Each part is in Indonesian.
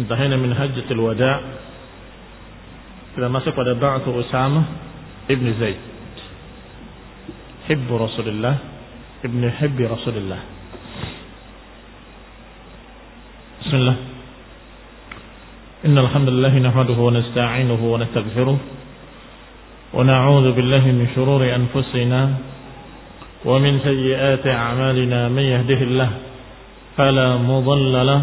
انتهينا من حجة الوداع. إذا مسك pada بعث أسامة ابن زيد. حب رسول الله ابن حب رسول الله. بسم الله. إن الحمد لله نحمده ونستعينه ونستغفره ونعوذ بالله من شرور أنفسنا ومن سيئات أعمالنا من يهده الله فلا مضل له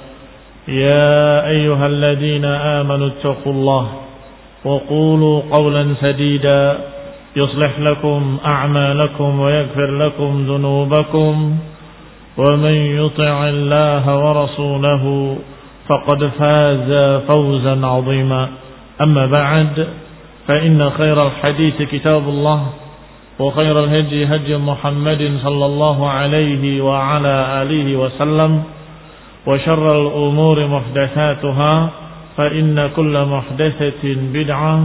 يا أيها الذين آمنوا اتقوا الله وقولوا قولا سديدا يصلح لكم أعمالكم ويغفر لكم ذنوبكم ومن يطع الله ورسوله فقد فاز فوزا عظيما. أما بعد فإن خير الحديث كتاب الله وخير الهدي هدي محمد صلى الله عليه وعلى آله وسلم وشر الأمور محدثاتها فإن كل محدثة بدعة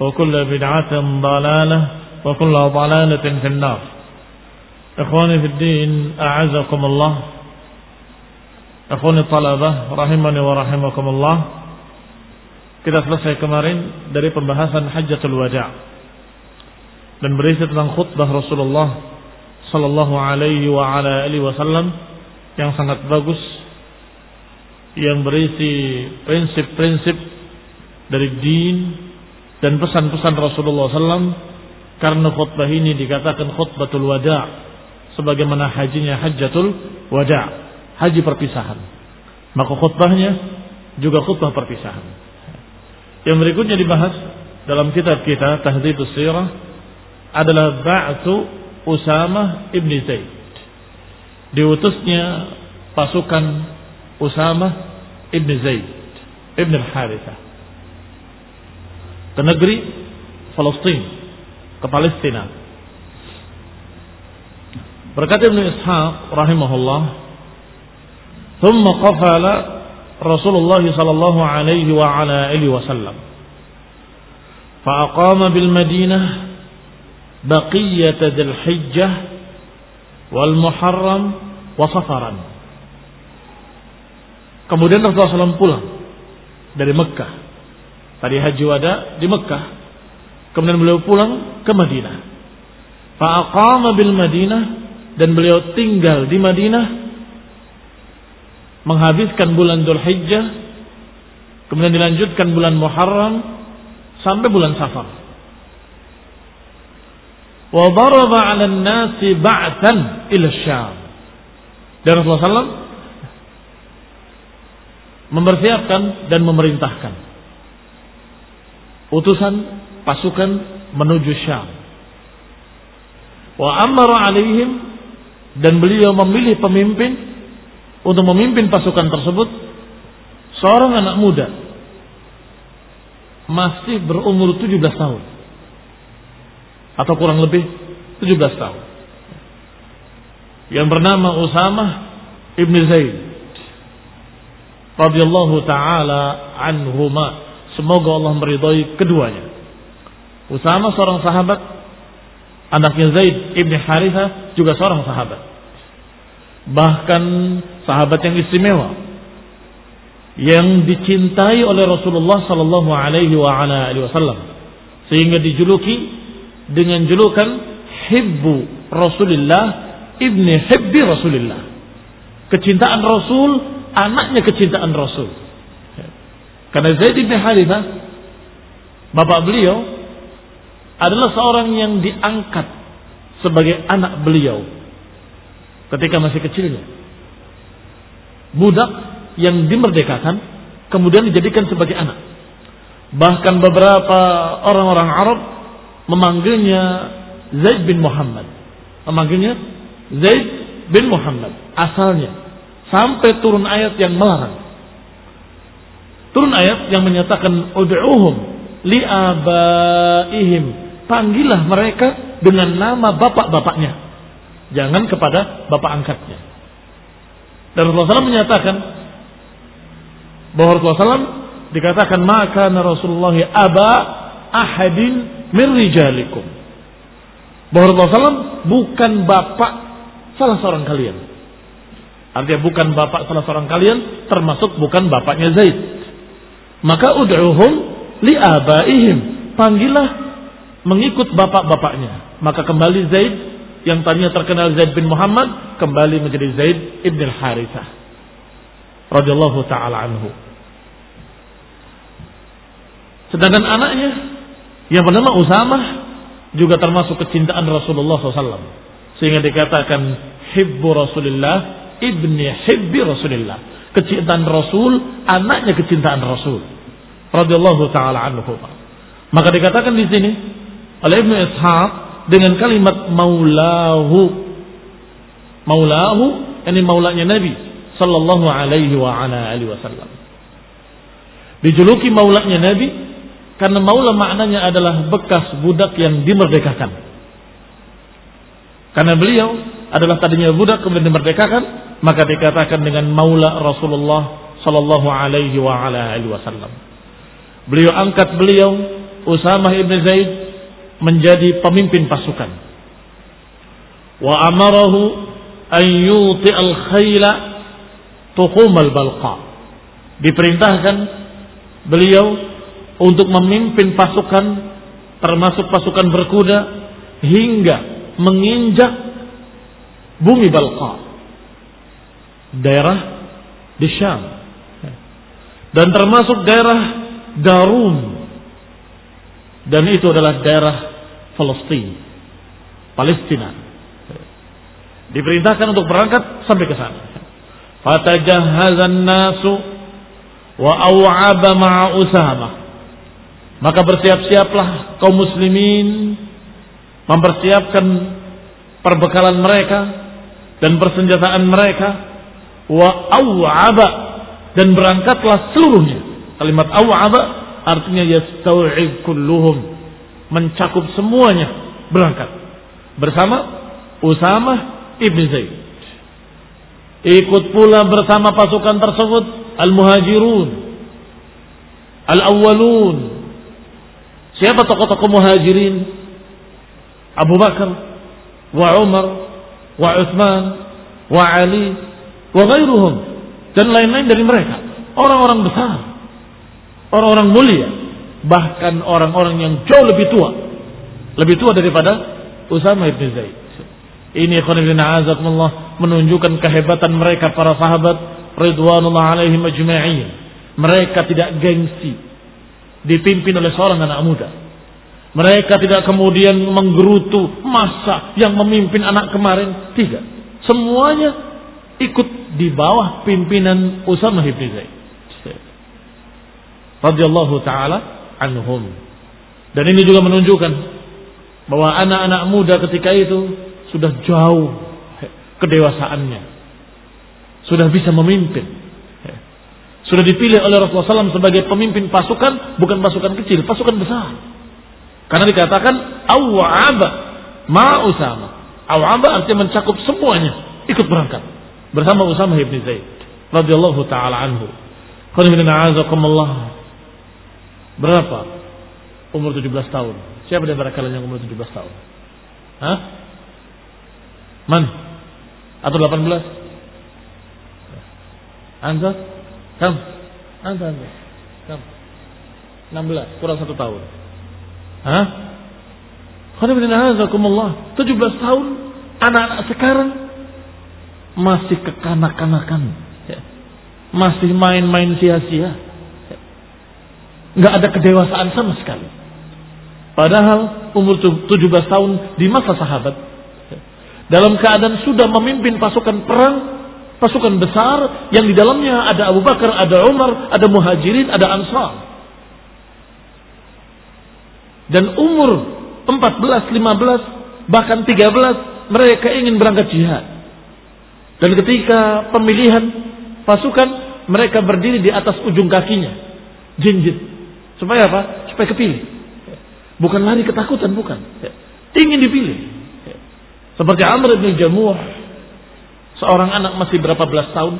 وكل بدعة ضلالة وكل ضلالة في النار إخواني في الدين أعزكم الله Akhwani talabah rahimani wa rahimakumullah. Kita selesai kemarin dari pembahasan Hajjatul Wada' dan berisi tentang khutbah Rasulullah sallallahu alaihi wa ala alihi wasallam yang sangat bagus yang berisi prinsip-prinsip dari din dan pesan-pesan Rasulullah SAW karena khutbah ini dikatakan khutbatul wada' sebagaimana hajinya hajjatul wada' haji perpisahan. Maka khutbahnya juga khutbah perpisahan. Yang berikutnya dibahas dalam kitab kita Tahdhibus Sirah adalah ba'tu Usamah ibn Zaid. Diutusnya pasukan أسامة ابن زيد ابن الحارثة. تنجري فلسطين كفلسطين بركات ابن إسحاق رحمه الله. ثم قفل رسول الله صلى الله عليه وعلى آله وسلم. فأقام بالمدينة بقية ذي الحجة والمحرم وصفرًا. Kemudian Rasulullah SAW pulang dari Mekah. Tadi haji wada di Mekah. Kemudian beliau pulang ke Madinah. Fa'aqama bil Madinah dan beliau tinggal di Madinah menghabiskan bulan Dhul Hijjah, kemudian dilanjutkan bulan Muharram sampai bulan Safar. Wa daraba 'ala an-nasi ba'tan ila Syam. Dan Rasulullah SAW mempersiapkan dan memerintahkan. Utusan pasukan menuju Syam. Wa amara 'alaihim dan beliau memilih pemimpin untuk memimpin pasukan tersebut. Seorang anak muda. Masih berumur 17 tahun. Atau kurang lebih 17 tahun. Yang bernama Usamah ibn Zaid radhiyallahu taala anhuma. Semoga Allah meridhai keduanya. Usamah seorang sahabat anaknya Zaid ibn Harithah juga seorang sahabat. Bahkan sahabat yang istimewa yang dicintai oleh Rasulullah sallallahu alaihi wasallam. Sehingga dijuluki dengan julukan hibbu Rasulullah ibni hibbi Rasulullah kecintaan Rasul anaknya kecintaan Rasul karena Zaid bin Harithah Bapak beliau adalah seorang yang diangkat sebagai anak beliau ketika masih kecilnya. Budak yang dimerdekakan kemudian dijadikan sebagai anak. Bahkan beberapa orang-orang Arab memanggilnya Zaid bin Muhammad. Memanggilnya Zaid bin Muhammad asalnya sampai turun ayat yang melarang. Turun ayat yang menyatakan ud'uhum li'abaihim. Panggillah mereka dengan nama bapak-bapaknya. Jangan kepada bapak angkatnya. Dan Rasulullah SAW menyatakan bahwa Rasulullah SAW dikatakan maka Rasulullah aba ahadin min rijalikum. Bahwa Rasulullah SAW bukan bapak salah seorang kalian. Artinya bukan bapak salah seorang kalian, termasuk bukan bapaknya Zaid. Maka ud'uhum li abaihim. Panggillah mengikut bapak-bapaknya. Maka kembali Zaid yang tadinya terkenal Zaid bin Muhammad kembali menjadi Zaid ibn al-Harithah radhiyallahu taala anhu. Sedangkan anaknya yang bernama Usamah juga termasuk kecintaan Rasulullah SAW. Sehingga dikatakan hibbu Rasulullah ibni hibbi Rasulullah. Kecintaan Rasul, anaknya kecintaan Rasul. Radhiyallahu taala anhu. Maka dikatakan di sini oleh Ibnu Ishaq dengan kalimat maulahu. Maulahu ini maulanya Nabi sallallahu alaihi wa ala alihi wasallam. Dijuluki maulanya Nabi karena maula maknanya adalah bekas budak yang dimerdekakan. Karena beliau adalah tadinya budak kemudian dimerdekakan, maka dikatakan dengan maula Rasulullah sallallahu alaihi wa ala alihi wasallam. Beliau angkat beliau Usamah ibn Zaid menjadi pemimpin pasukan. Wa amarahu an yuti al-khayla tuqum al-balqa. Diperintahkan beliau untuk memimpin pasukan termasuk pasukan berkuda hingga menginjak bumi Balqa daerah di Syam. Dan termasuk daerah Darum dan itu adalah daerah Palestina Palestina. Diperintahkan untuk berangkat sampai ke sana. Fatajahhazan nasu wa aw'aba ma'a Usamah maka bersiap-siaplah kaum muslimin mempersiapkan perbekalan mereka dan persenjataan mereka wa aw'aba dan berangkatlah seluruhnya. Kalimat aw'aba artinya yastau'ib kulluhum mencakup semuanya berangkat bersama Usama ibn Zaid. Ikut pula bersama pasukan tersebut al-muhajirun al-awwalun Siapa tokoh-tokoh muhajirin? Abu Bakar, wa Umar, wa Uthman, wa Ali, wa ghairuhum. Dan lain-lain dari mereka. Orang-orang besar. Orang-orang mulia. Bahkan orang-orang yang jauh lebih tua. Lebih tua daripada Usama ibn Zaid. Ini azakumullah menunjukkan kehebatan mereka para sahabat ridwanullah alaihim ajma'in. Mereka tidak gengsi dipimpin oleh seorang anak muda. Mereka tidak kemudian menggerutu masa yang memimpin anak kemarin. Tidak. Semuanya ikut di bawah pimpinan Usama bin Zaid. Radiyallahu taala anhum. Dan ini juga menunjukkan bahwa anak-anak muda ketika itu sudah jauh kedewasaannya. Sudah bisa memimpin sudah dipilih oleh Rasulullah SAW sebagai pemimpin pasukan, bukan pasukan kecil, pasukan besar. Karena dikatakan awaba ma Usama. Awaba artinya mencakup semuanya, ikut berangkat bersama Usama ibn Zaid radhiyallahu taala anhu. Berapa? Umur 17 tahun. Siapa di antara kalian yang umur 17 tahun? Hah? Man? Atau 18? Anda? Kam? Anda, anda. Kam? 16, kurang satu tahun. Hah? 17 tahun anak-anak sekarang masih kekanak-kanakan. Ya. Masih main-main sia-sia. Ya. Nggak ada kedewasaan sama sekali. Padahal umur 17 tahun di masa sahabat. Dalam keadaan sudah memimpin pasukan perang, pasukan besar yang di dalamnya ada Abu Bakar, ada Umar, ada Muhajirin, ada Ansar. Dan umur 14, 15, bahkan 13 mereka ingin berangkat jihad. Dan ketika pemilihan pasukan mereka berdiri di atas ujung kakinya. Jinjit. Supaya apa? Supaya kepilih. Bukan lari ketakutan, bukan. Ingin dipilih. Seperti Amr bin Jamuh, seorang anak masih berapa belas tahun,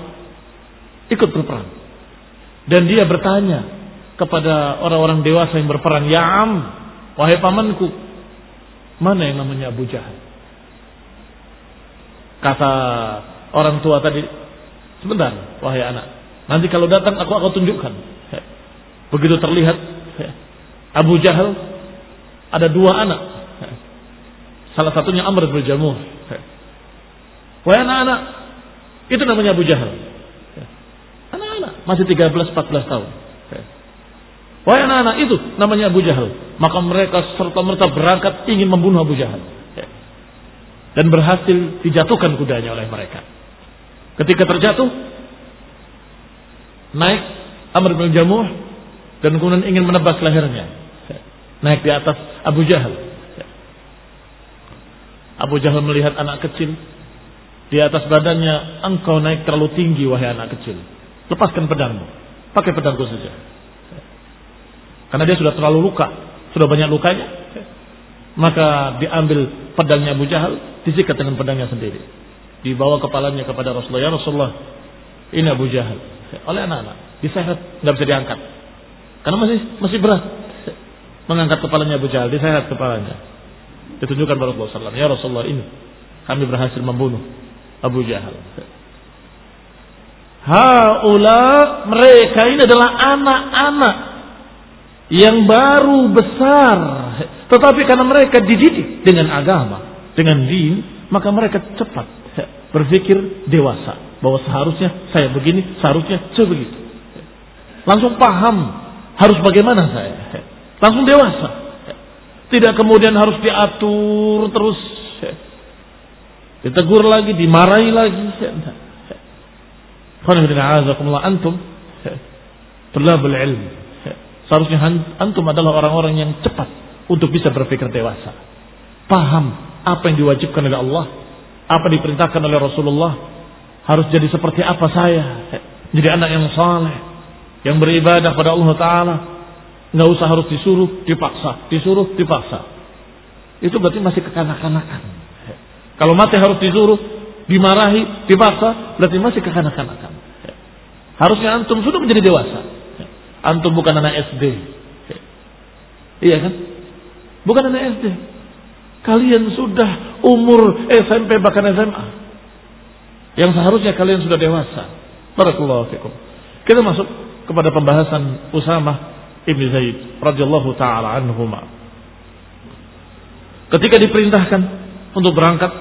ikut berperang. Dan dia bertanya kepada orang-orang dewasa yang berperang, Ya Am, wahai pamanku, mana yang namanya Abu Jahal? Kata orang tua tadi, sebentar, wahai anak. Nanti kalau datang aku akan tunjukkan. Begitu terlihat Abu Jahal ada dua anak. Salah satunya Amr bin Jamuh. Wahai anak-anak, itu namanya Abu Jahal. Anak-anak, masih 13-14 tahun. Wahai anak-anak, itu namanya Abu Jahal. Maka mereka serta-merta berangkat ingin membunuh Abu Jahal. Dan berhasil dijatuhkan kudanya oleh mereka. Ketika terjatuh, naik Amr bin Jamuh dan kemudian ingin menebas lehernya naik di atas Abu Jahal. Abu Jahal melihat anak kecil di atas badannya, engkau naik terlalu tinggi wahai anak kecil. Lepaskan pedangmu, pakai pedangku saja. Karena dia sudah terlalu luka, sudah banyak lukanya. Maka diambil pedangnya Abu Jahal, disikat dengan pedangnya sendiri. Dibawa kepalanya kepada Rasulullah, ya Rasulullah, ini Abu Jahal. Oleh anak-anak, disehat, nggak bisa diangkat. Karena masih masih berat mengangkat kepalanya Abu Jahal, disehat kepalanya. Ditunjukkan kepada Rasulullah SAW, ya Rasulullah ini kami berhasil membunuh Abu Jahal. Haula mereka ini adalah anak-anak yang baru besar, tetapi karena mereka dididik dengan agama, dengan din, maka mereka cepat berpikir dewasa bahwa seharusnya saya begini, seharusnya saya begitu. Langsung paham harus bagaimana saya. Langsung dewasa. Tidak kemudian harus diatur terus. Ditegur lagi, dimarahi lagi. antum tulabul. Seharusnya antum adalah orang-orang yang cepat untuk bisa berpikir dewasa. Paham apa yang diwajibkan oleh Allah, apa diperintahkan oleh Rasulullah. Harus jadi seperti apa saya. Jadi anak yang saleh, yang beribadah pada Allah Ta'ala, Nggak usah harus disuruh, dipaksa, disuruh, dipaksa. Itu berarti masih kekanak-kanakan. Kalau mati harus disuruh, dimarahi, dipaksa, berarti masih kekanak-kanakan. Harusnya antum sudah menjadi dewasa. Antum bukan anak SD. Iya kan? Bukan anak SD. Kalian sudah umur SMP bahkan SMA. Yang seharusnya kalian sudah dewasa. Barakallahu fikum. Kita masuk kepada pembahasan Usamah Ibn Zaid radhiyallahu taala anhuma. Ketika diperintahkan untuk berangkat,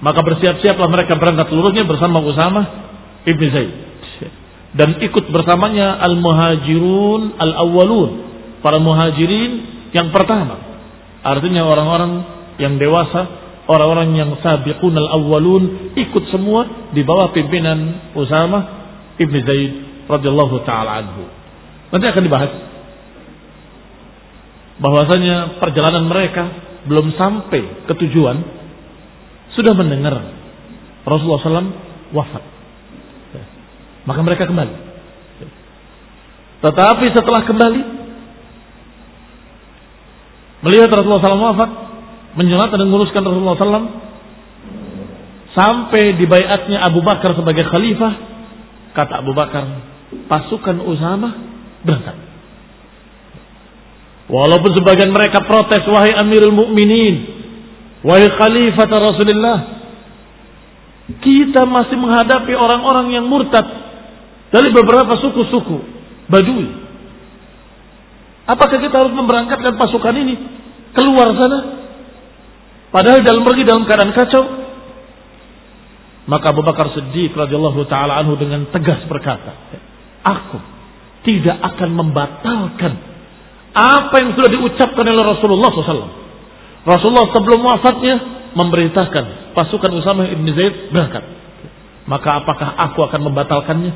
maka bersiap-siaplah mereka berangkat seluruhnya bersama Usama Ibn Zaid. Dan ikut bersamanya al-muhajirun al-awwalun, para muhajirin yang pertama. Artinya orang-orang yang dewasa, orang-orang yang sabiqun al-awwalun ikut semua di bawah pimpinan Usama Ibn Zaid radhiyallahu taala anhu. Nanti akan dibahas bahwasanya perjalanan mereka belum sampai ke tujuan sudah mendengar Rasulullah SAW wafat. Maka mereka kembali. Tetapi setelah kembali melihat Rasulullah SAW wafat, menyelat dan menguruskan Rasulullah SAW sampai di bayatnya Abu Bakar sebagai khalifah, kata Abu Bakar, pasukan Usama berangkat. Walaupun sebagian mereka protes, wahai Amirul Mukminin, wahai Khalifah Rasulullah, kita masih menghadapi orang-orang yang murtad dari beberapa suku-suku Badui. Apakah kita harus memberangkatkan pasukan ini keluar sana? Padahal dalam pergi dalam keadaan kacau. Maka Abu Bakar Siddiq radhiyallahu taala anhu dengan tegas berkata, "Aku tidak akan membatalkan apa yang sudah diucapkan oleh Rasulullah SAW. Rasulullah sebelum wafatnya memberitakan pasukan Usama ibn Zaid berangkat. Maka apakah aku akan membatalkannya?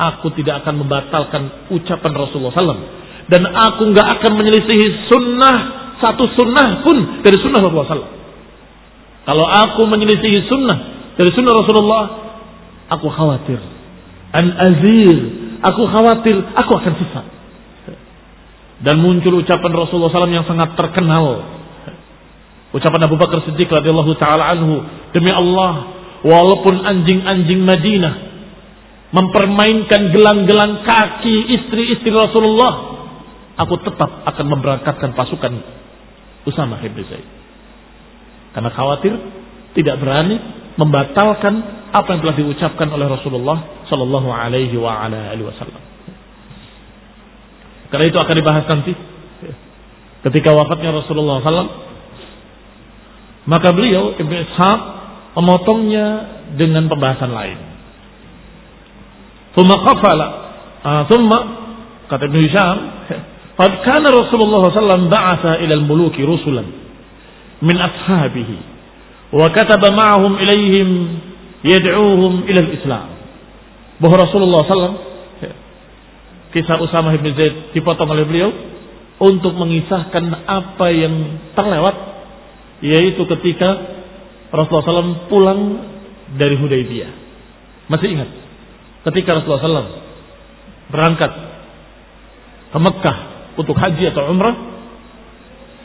Aku tidak akan membatalkan ucapan Rasulullah SAW. Dan aku nggak akan menyelisihi sunnah satu sunnah pun dari sunnah Rasulullah SAW. Kalau aku menyelisihi sunnah dari sunnah Rasulullah, aku khawatir. An azir, aku khawatir aku akan sesat. Dan muncul ucapan Rasulullah SAW yang sangat terkenal. Ucapan Abu Bakar Siddiq radhiyallahu taala anhu, demi Allah, walaupun anjing-anjing Madinah mempermainkan gelang-gelang kaki istri-istri Rasulullah, aku tetap akan memberangkatkan pasukan Usama bin Zaid. Karena khawatir tidak berani membatalkan apa yang telah diucapkan oleh Rasulullah Sallallahu Alaihi Wasallam. Karena itu akan dibahas nanti ketika wafatnya Rasulullah SAW. Maka beliau Ibn Ishaq memotongnya dengan pembahasan lain. Thumma qafala, uh, thumma kata Ibn Hisham, "Qad kana Rasulullah SAW ba'atha ila al-muluki rusulan min ashabihi wa kataba ma'ahum ilaihim yad'uuhum ila al-Islam." Bahwa Rasulullah SAW kisah Usama bin Zaid dipotong oleh beliau untuk mengisahkan apa yang terlewat yaitu ketika Rasulullah SAW pulang dari Hudaybiyah. Masih ingat? Ketika Rasulullah SAW berangkat ke Mekah untuk haji atau umrah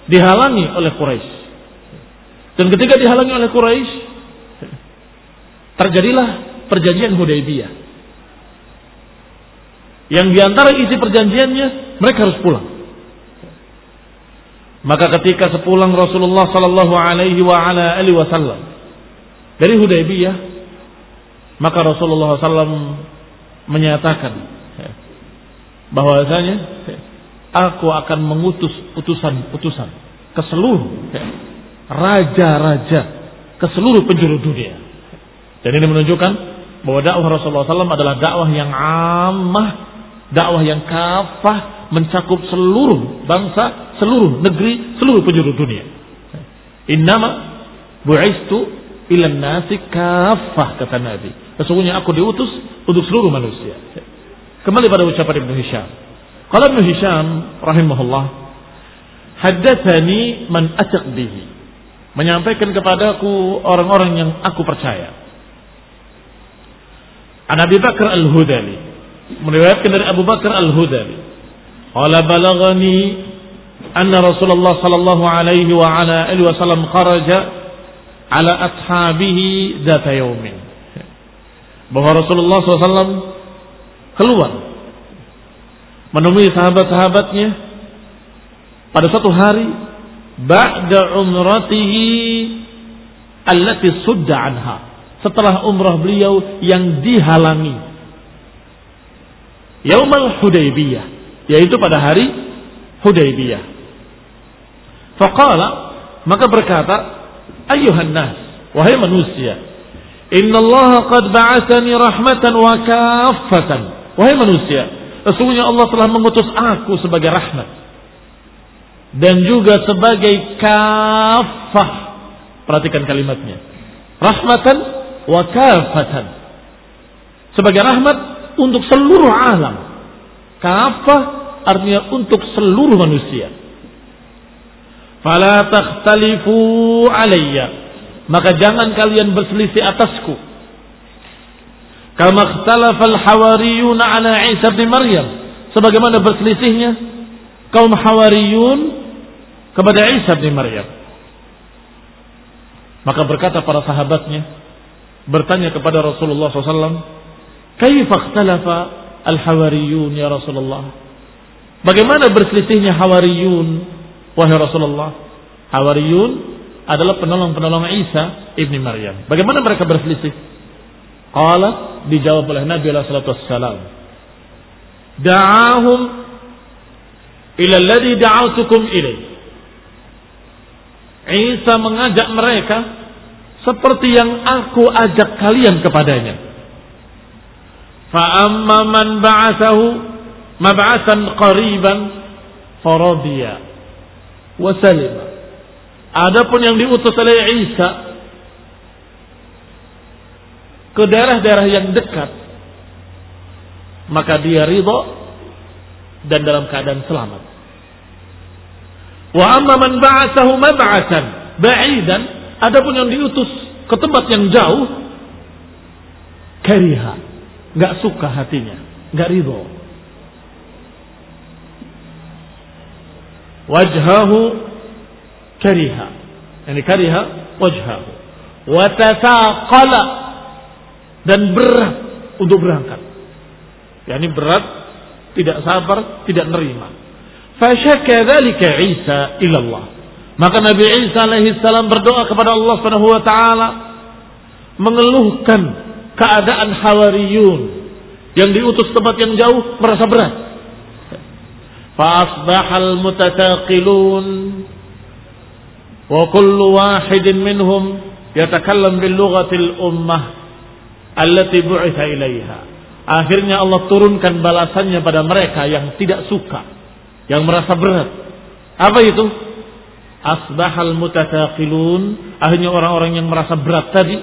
dihalangi oleh Quraisy. Dan ketika dihalangi oleh Quraisy terjadilah perjanjian Hudaybiyah yang di antara isi perjanjiannya mereka harus pulang. Maka ketika sepulang Rasulullah Sallallahu Alaihi Wasallam dari Hudaybiyah, maka Rasulullah SAW menyatakan bahwasanya aku akan mengutus utusan-utusan ke seluruh raja-raja ke seluruh penjuru dunia. Dan ini menunjukkan bahwa dakwah Rasulullah SAW adalah dakwah yang amah dakwah yang kafah mencakup seluruh bangsa, seluruh negeri, seluruh penjuru dunia. Innama bu'istu ilan nasi kafah kata Nabi. Sesungguhnya aku diutus untuk seluruh manusia. Kembali pada ucapan Ibnu Hisham. Kalau Ibnu Hisham rahimahullah haddatsani man ataq bihi. Menyampaikan kepadaku orang-orang yang aku percaya. An Abi Bakar Al-Hudali meriwayatkan dari Abu Bakar Al-Hudali. Qala balagani anna Rasulullah sallallahu alaihi wa ala alihi wasallam kharaja ala ashabihi data yaumin. Bahwa Rasulullah SAW keluar menemui sahabat-sahabatnya pada suatu hari ba'da umratihi allati sudda anha setelah umrah beliau yang dihalangi Yaumal Hudaybiyah, yaitu pada hari Hudaybiyah. Faqala maka berkata, "Ayuhan nas, wahai manusia, Inna Allah qad ba'athani rahmatan wa kaffatan." Wahai manusia, sesungguhnya Allah telah mengutus aku sebagai rahmat dan juga sebagai kafah. Perhatikan kalimatnya. Rahmatan wa kafatan. Sebagai rahmat untuk seluruh alam. Kafah artinya untuk seluruh manusia. Fala takhtalifu alayya. Maka jangan kalian berselisih atasku. Kama ikhtalafal hawariyun ala Isa bin Maryam. Sebagaimana berselisihnya kaum hawariyun kepada Isa bin Maryam. Maka berkata para sahabatnya bertanya kepada Rasulullah SAW, Kaifa ikhtalafa al-hawariyun ya Rasulullah? Bagaimana berselisihnya hawariyun wahai Rasulullah? Hawariyun adalah penolong-penolong Isa ibni Maryam. Bagaimana mereka berselisih? Qala dijawab oleh Nabi wassalam. Da'ahum ila alladhi da'autukum ilaih. Isa mengajak mereka seperti yang aku ajak kalian kepadanya. Fa'amma man ba'athahu mab'athan qariban faradiya wa salima. Adapun yang diutus oleh Isa ke daerah-daerah yang dekat maka dia ridha dan dalam keadaan selamat. Wa amma man ba'athahu mab'atan ba'idan, adapun yang diutus ke tempat yang jauh, kariha, nggak suka hatinya, nggak ridho. Wajhahu kariha, ini kariha wajhahu. Watasaqala dan berat untuk berangkat. Ya ini berat, tidak sabar, tidak nerima. Fasyaka dzalika Isa ila Allah. Maka Nabi Isa alaihi salam berdoa kepada Allah Subhanahu wa taala mengeluhkan keadaan hawariyun yang diutus tempat yang jauh merasa berat. Fa'asbahal mutataqilun wa kullu wahidin minhum yatakallam bil lughatil ummah allati bu'itha ilaiha. Akhirnya Allah turunkan balasannya pada mereka yang tidak suka, yang merasa berat. Apa itu? asbahal mutataqilun. Akhirnya orang-orang yang merasa berat tadi.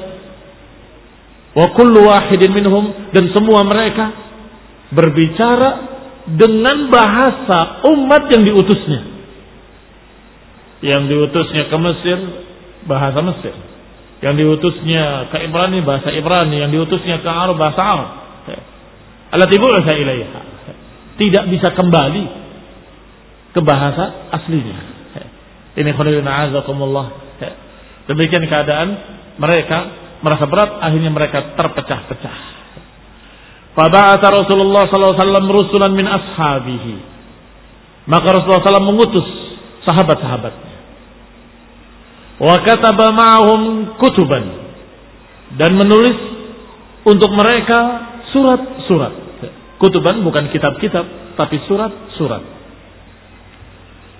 Wa kullu wahidin minhum. Dan semua mereka berbicara dengan bahasa umat yang diutusnya. Yang diutusnya ke Mesir bahasa Mesir. Yang diutusnya ke Ibrani bahasa Ibrani. Yang diutusnya ke Arab bahasa Arab. Allati bu'atsa ilaiha. Tidak bisa kembali ke bahasa aslinya ini azakumullah. Demikian keadaan mereka merasa berat akhirnya mereka terpecah-pecah. Faba'atha Rasulullah wasallam rusulan min ashabihi. Maka Rasulullah SAW mengutus sahabat-sahabatnya. Wa kataba ma'ahum kutuban dan menulis untuk mereka surat-surat. Kutuban bukan kitab-kitab tapi surat-surat.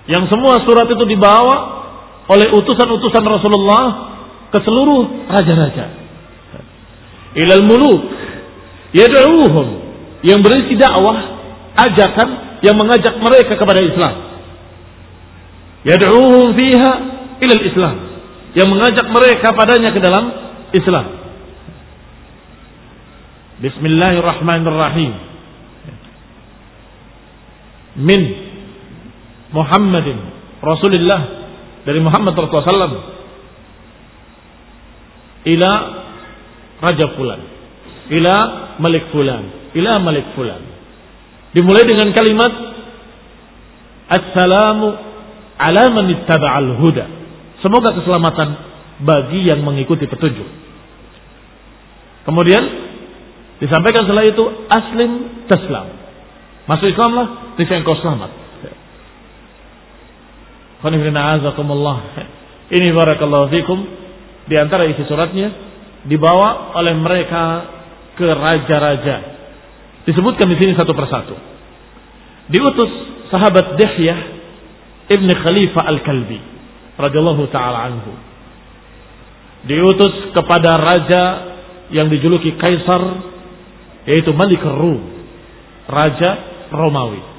Yang semua surat itu dibawa oleh utusan-utusan Rasulullah ke seluruh raja-raja. Ilal muluk yad'uuhum yang berisi dakwah, ajakan yang mengajak mereka kepada Islam. Yad'uuhum fiha ilal Islam yang mengajak mereka padanya ke dalam Islam. Bismillahirrahmanirrahim. Min Muhammadin Rasulullah dari Muhammad Rasulullah SAW ila Raja Fulan ila Malik Fulan ila Malik Fulan. Dimulai dengan kalimat Assalamu ala man ittaba'al huda. Semoga keselamatan bagi yang mengikuti petunjuk. Kemudian disampaikan setelah itu aslim taslam. Masuk Islamlah niscaya engkau selamat ini barakallahu fikum di antara isi suratnya dibawa oleh mereka ke raja-raja. Disebutkan di sini satu persatu. Diutus sahabat Dihyah Ibn Khalifah Al-Kalbi radhiyallahu taala anhu. Diutus kepada raja yang dijuluki kaisar yaitu Malik Rum, raja Romawi.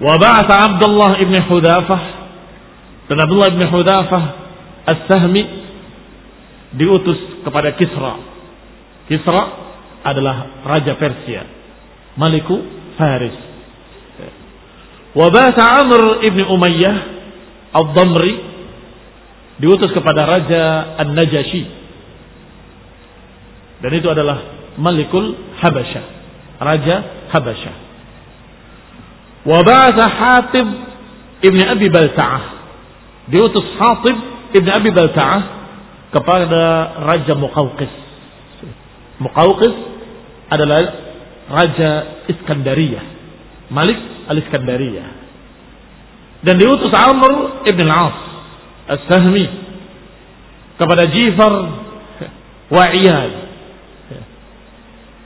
Wa Abdullah ibn Hudafah dan Abdullah ibn Hudafah As-Sahmi diutus kepada Kisra. Kisra adalah raja Persia, Maliku Faris. Wa Amr ibn Umayyah Ad-Damri diutus kepada raja An-Najashi. Dan itu adalah Malikul Habasyah, raja Habasyah. Wabasa Hatib ibni Abi Balta'ah. Diutus Hatib ibni Abi Balta'ah kepada Raja Muqawqis. Muqawqis adalah Raja Iskandariyah. Malik al-Iskandariyah. Dan diutus Amr ibn al-As. As-Sahmi. Kepada Jifar wa Iyad.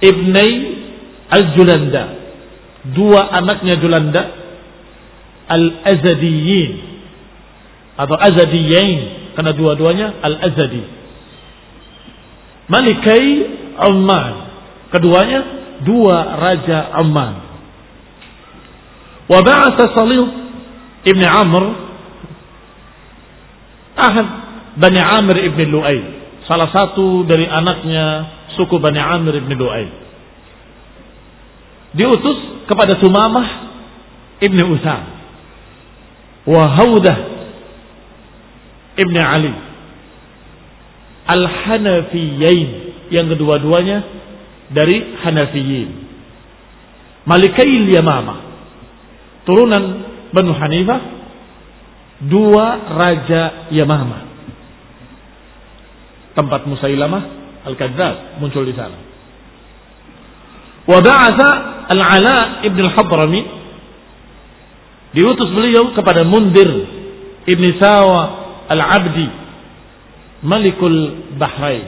Ibni al-Julanda dua anaknya Julanda Al-Azadiyin. Atau Azadiyin karena dua-duanya Al-Azadi. Malikai Amman. Keduanya dua raja Amman. Wa ba'atha Salih ibn Amr. Ahad Bani Amir ibn Lu'ay. Salah satu dari anaknya suku Bani Amir ibn Lu'ay. Diutus kepada Sumamah ibn Usam. Wa Haudah ibn Ali. Al-Hanafiyain. Yang kedua-duanya dari Hanafiyin. Malikail Yamama. Turunan Banu Hanifah. Dua Raja Yamama tempat Musailamah Al-Kadzab muncul di sana. Ba'atha Al-Ala ibn Al-Hadrami diutus beliau kepada Mundir ibn Sawa Al-Abdi Malikul Bahrain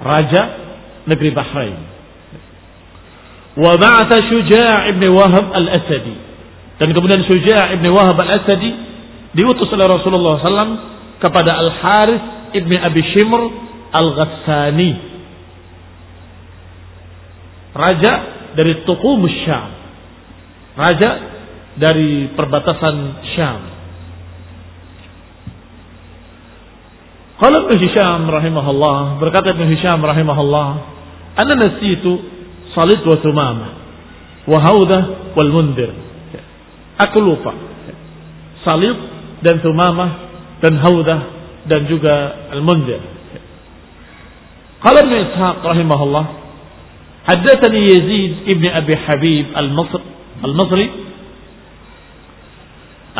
Raja negeri Bahrain wa ba'atha Syuja' ibn Wahab Al-Asadi dan kemudian Syuja' ibn Wahab Al-Asadi diutus oleh Rasulullah SAW kepada Al-Harith Ibni Abi Shimr Al-Ghassani. Raja dari Tuqum Syam. Raja dari perbatasan Syam. Kalau Ibn Hisham rahimahullah, berkata Ibn Hisham rahimahullah, Ana nasitu Salid wa Thumama, wa Haudah wal Mundir. Aku lupa. Salid dan Thumamah dan Haudah dan juga Al-Munzir. Qala Ibn Ishaq rahimahullah, haddatsani Yazid ibn Abi Habib al-Masr al-Masri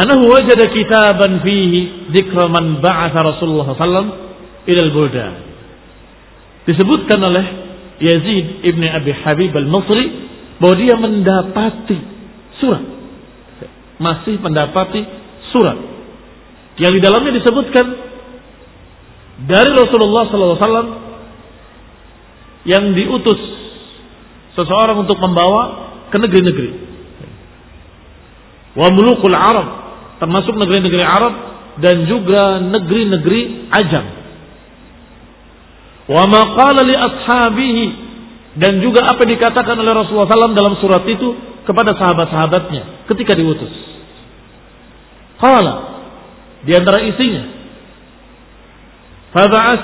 annahu wajada kitaban fihi dzikra man ba'atha Rasulullah sallallahu ila al-buldan. Disebutkan oleh Yazid ibn Abi Habib al-Masri bahwa dia mendapati surat. Masih mendapati surat. Yang di dalamnya disebutkan dari Rasulullah SAW yang diutus seseorang untuk membawa ke negeri-negeri. Wa mulukul Arab, termasuk negeri-negeri Arab dan juga negeri-negeri Ajam. Wa maqala li ashabihi dan juga apa yang dikatakan oleh Rasulullah SAW dalam surat itu kepada sahabat-sahabatnya ketika diutus. Qala di antara isinya Faba'as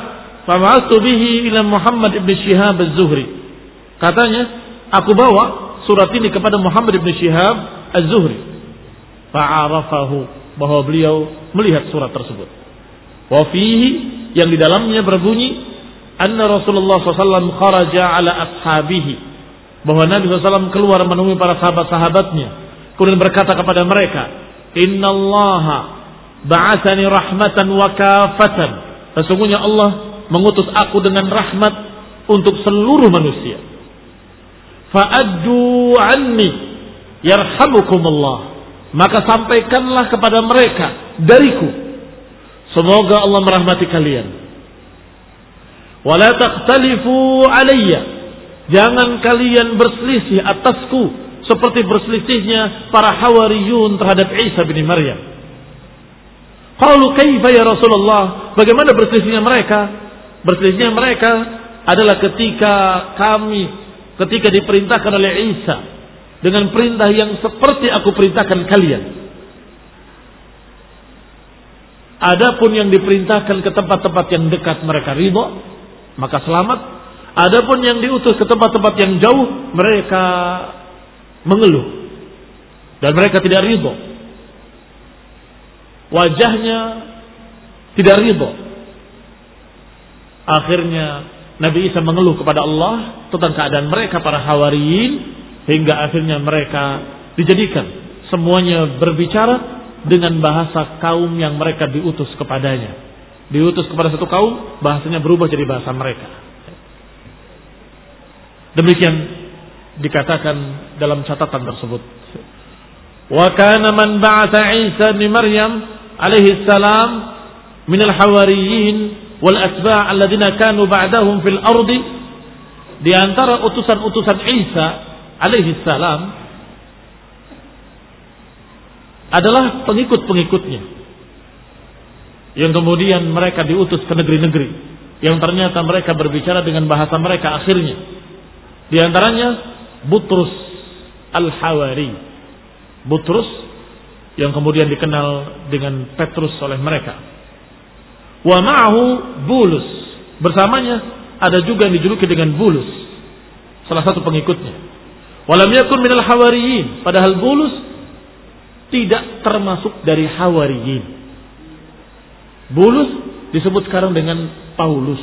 faba'astu bihi Muhammad ibn Shihab az-Zuhri. Katanya, aku bawa surat ini kepada Muhammad ibn Shihab az-Zuhri. Fa'arafahu bahwa beliau melihat surat tersebut. Wa fihi yang di dalamnya berbunyi anna Rasulullah SAW kharaja ala ashabihi bahwa Nabi SAW keluar menemui para sahabat-sahabatnya kemudian berkata kepada mereka Inna Allah ba'athani rahmatan wa kafatan Sesungguhnya Allah mengutus aku dengan rahmat untuk seluruh manusia. Fa'addu anni yarhamukumullah. Maka sampaikanlah kepada mereka dariku. Semoga Allah merahmati kalian. Wala taqtalifu alayya. Jangan kalian berselisih atasku seperti berselisihnya para hawariyun terhadap Isa bin Maryam. Qalu kaifa ya Rasulullah? Bagaimana berselisihnya mereka? Berselisihnya mereka adalah ketika kami ketika diperintahkan oleh Isa dengan perintah yang seperti aku perintahkan kalian. Adapun yang diperintahkan ke tempat-tempat yang dekat mereka ridho, maka selamat. Adapun yang diutus ke tempat-tempat yang jauh, mereka mengeluh dan mereka tidak ridho wajahnya tidak ridho. Akhirnya Nabi Isa mengeluh kepada Allah tentang keadaan mereka para hawariyin hingga akhirnya mereka dijadikan semuanya berbicara dengan bahasa kaum yang mereka diutus kepadanya. Diutus kepada satu kaum, bahasanya berubah jadi bahasa mereka. Demikian dikatakan dalam catatan tersebut. Wa kana man ba'atha Isa bin Maryam alaihi salam min al-hawariyin wal atba' alladziina kanu ba'dahum fil ardi. Di antara utusan-utusan Isa alaihi salam adalah pengikut-pengikutnya. Yang kemudian mereka diutus ke negeri-negeri. Yang ternyata mereka berbicara dengan bahasa mereka akhirnya. Di antaranya Butrus al-Hawari. Butrus yang kemudian dikenal dengan Petrus oleh mereka. Wa ma'ahu Bulus. Bersamanya ada juga yang dijuluki dengan Bulus. Salah satu pengikutnya. Walam yakun minal hawariyin. Padahal Bulus tidak termasuk dari hawariyin. Bulus disebut sekarang dengan Paulus.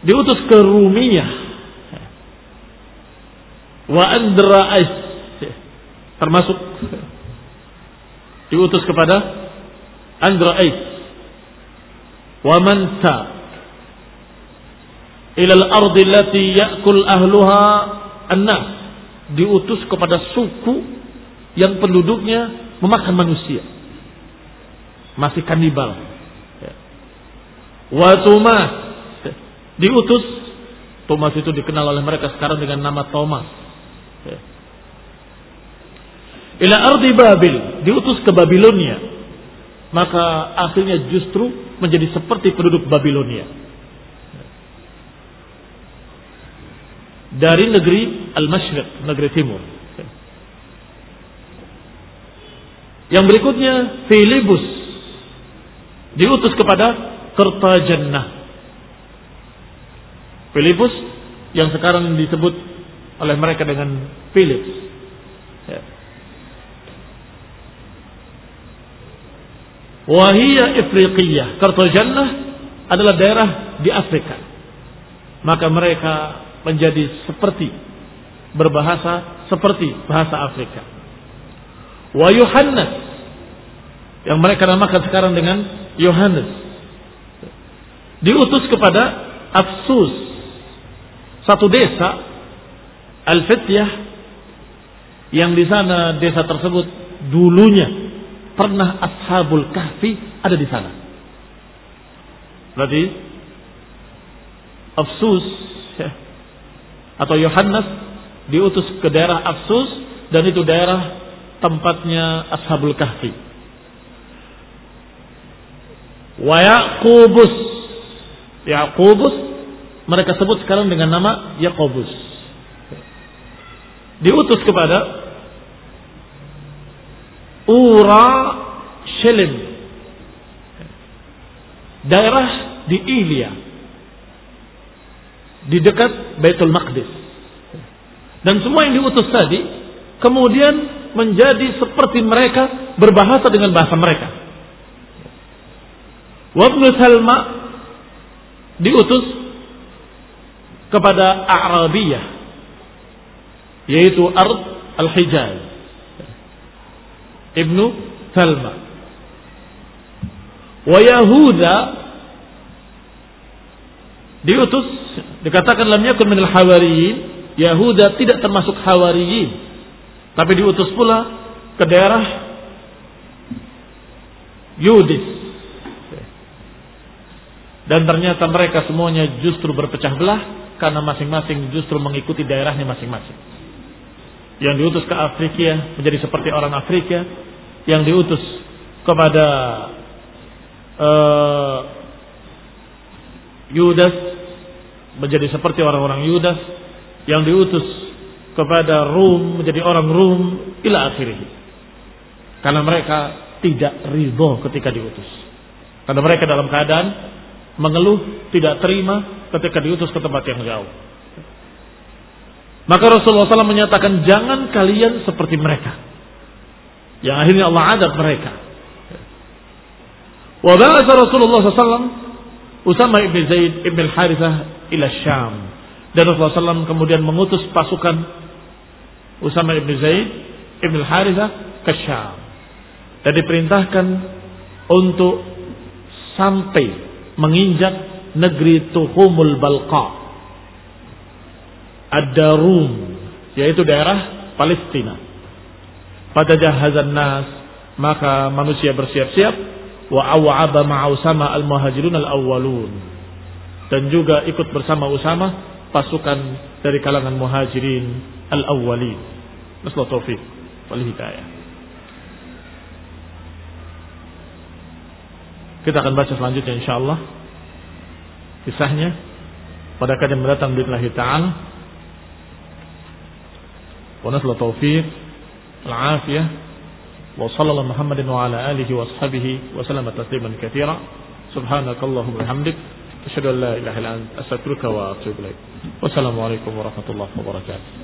Diutus ke Rumia. Wa Andra'is. Termasuk diutus kepada Andra'is. Wa Mansa. Ilal ardi lati ya'kul ahluha an-nas. Diutus kepada suku yang penduduknya memakan manusia. Masih kanibal. Wa Tumas. Diutus. Thomas itu dikenal oleh mereka sekarang dengan nama Thomas. Ila ardi Babil. Diutus ke Babilonia. Maka akhirnya justru menjadi seperti penduduk Babilonia. Dari negeri Al-Mashriq, negeri Timur. Yang berikutnya Filibus diutus kepada Kertajannah. Filibus yang sekarang disebut oleh mereka dengan Philips. Ya. Wahia Ifriqiyah. Kertajannah adalah daerah di Afrika. Maka mereka menjadi seperti berbahasa seperti bahasa Afrika wa Yohanes yang mereka namakan sekarang dengan Yohanes diutus kepada Afsus satu desa Al-Fityah yang di sana desa tersebut dulunya pernah Ashabul Kahfi ada di sana. Berarti Afsus ya, atau Yohanes diutus ke daerah Afsus dan itu daerah tempatnya Ashabul Kahfi. Wa Yaqubus. Yaqubus mereka sebut sekarang dengan nama Yaqobus. Diutus kepada Ura Shelim. Daerah di Ilya. Di dekat Baitul Maqdis. Dan semua yang diutus tadi kemudian menjadi seperti mereka berbahasa dengan bahasa mereka. Wabnu Salma diutus kepada Arabiyah yaitu Ard Al-Hijaz Ibnu Salma wa Yahuda diutus dikatakan lam yakun minal hawariyin Yahuda tidak termasuk hawariyin tapi diutus pula ke daerah Yudis. Dan ternyata mereka semuanya justru berpecah belah karena masing-masing justru mengikuti daerahnya masing-masing. Yang diutus ke Afrika menjadi seperti orang Afrika, yang diutus kepada uh, Yudas menjadi seperti orang-orang Yudas, yang diutus kepada Rum menjadi orang Rum ila akhirih. Karena mereka tidak ridho ketika diutus. Karena mereka dalam keadaan mengeluh, tidak terima ketika diutus ke tempat yang jauh. Maka Rasulullah SAW menyatakan jangan kalian seperti mereka. Yang akhirnya Allah adab mereka. Wa ba'asa Rasulullah SAW Usama ibn Zaid ibn Harithah ila Syam. Dan Rasulullah SAW kemudian mengutus pasukan Usama ibn Zaid ibn Harithah ke Syam. Dan diperintahkan untuk sampai menginjak negeri Tuhumul Balqa. Ada Rum, yaitu daerah Palestina. Pada jahazan nas, maka manusia bersiap-siap wa aw'aba ma'usama al-muhajirun al-awwalun. Dan juga ikut bersama Usama pasukan dari kalangan muhajirin al-awwalin. Nasallahu taufiq wal hidayah. Kita akan baca selanjutnya insyaallah kisahnya pada kajian mendatang billahi taala. ونسأل التوفيق العافية وصلى الله محمد وعلى آله وأصحابه وسلم تسليما كثيرا. سبحانك اللهم وبحمدك أشهد أن لا إله إلا أنت أستغفرك وأتوب إليك. والسلام عليكم ورحمة الله وبركاته.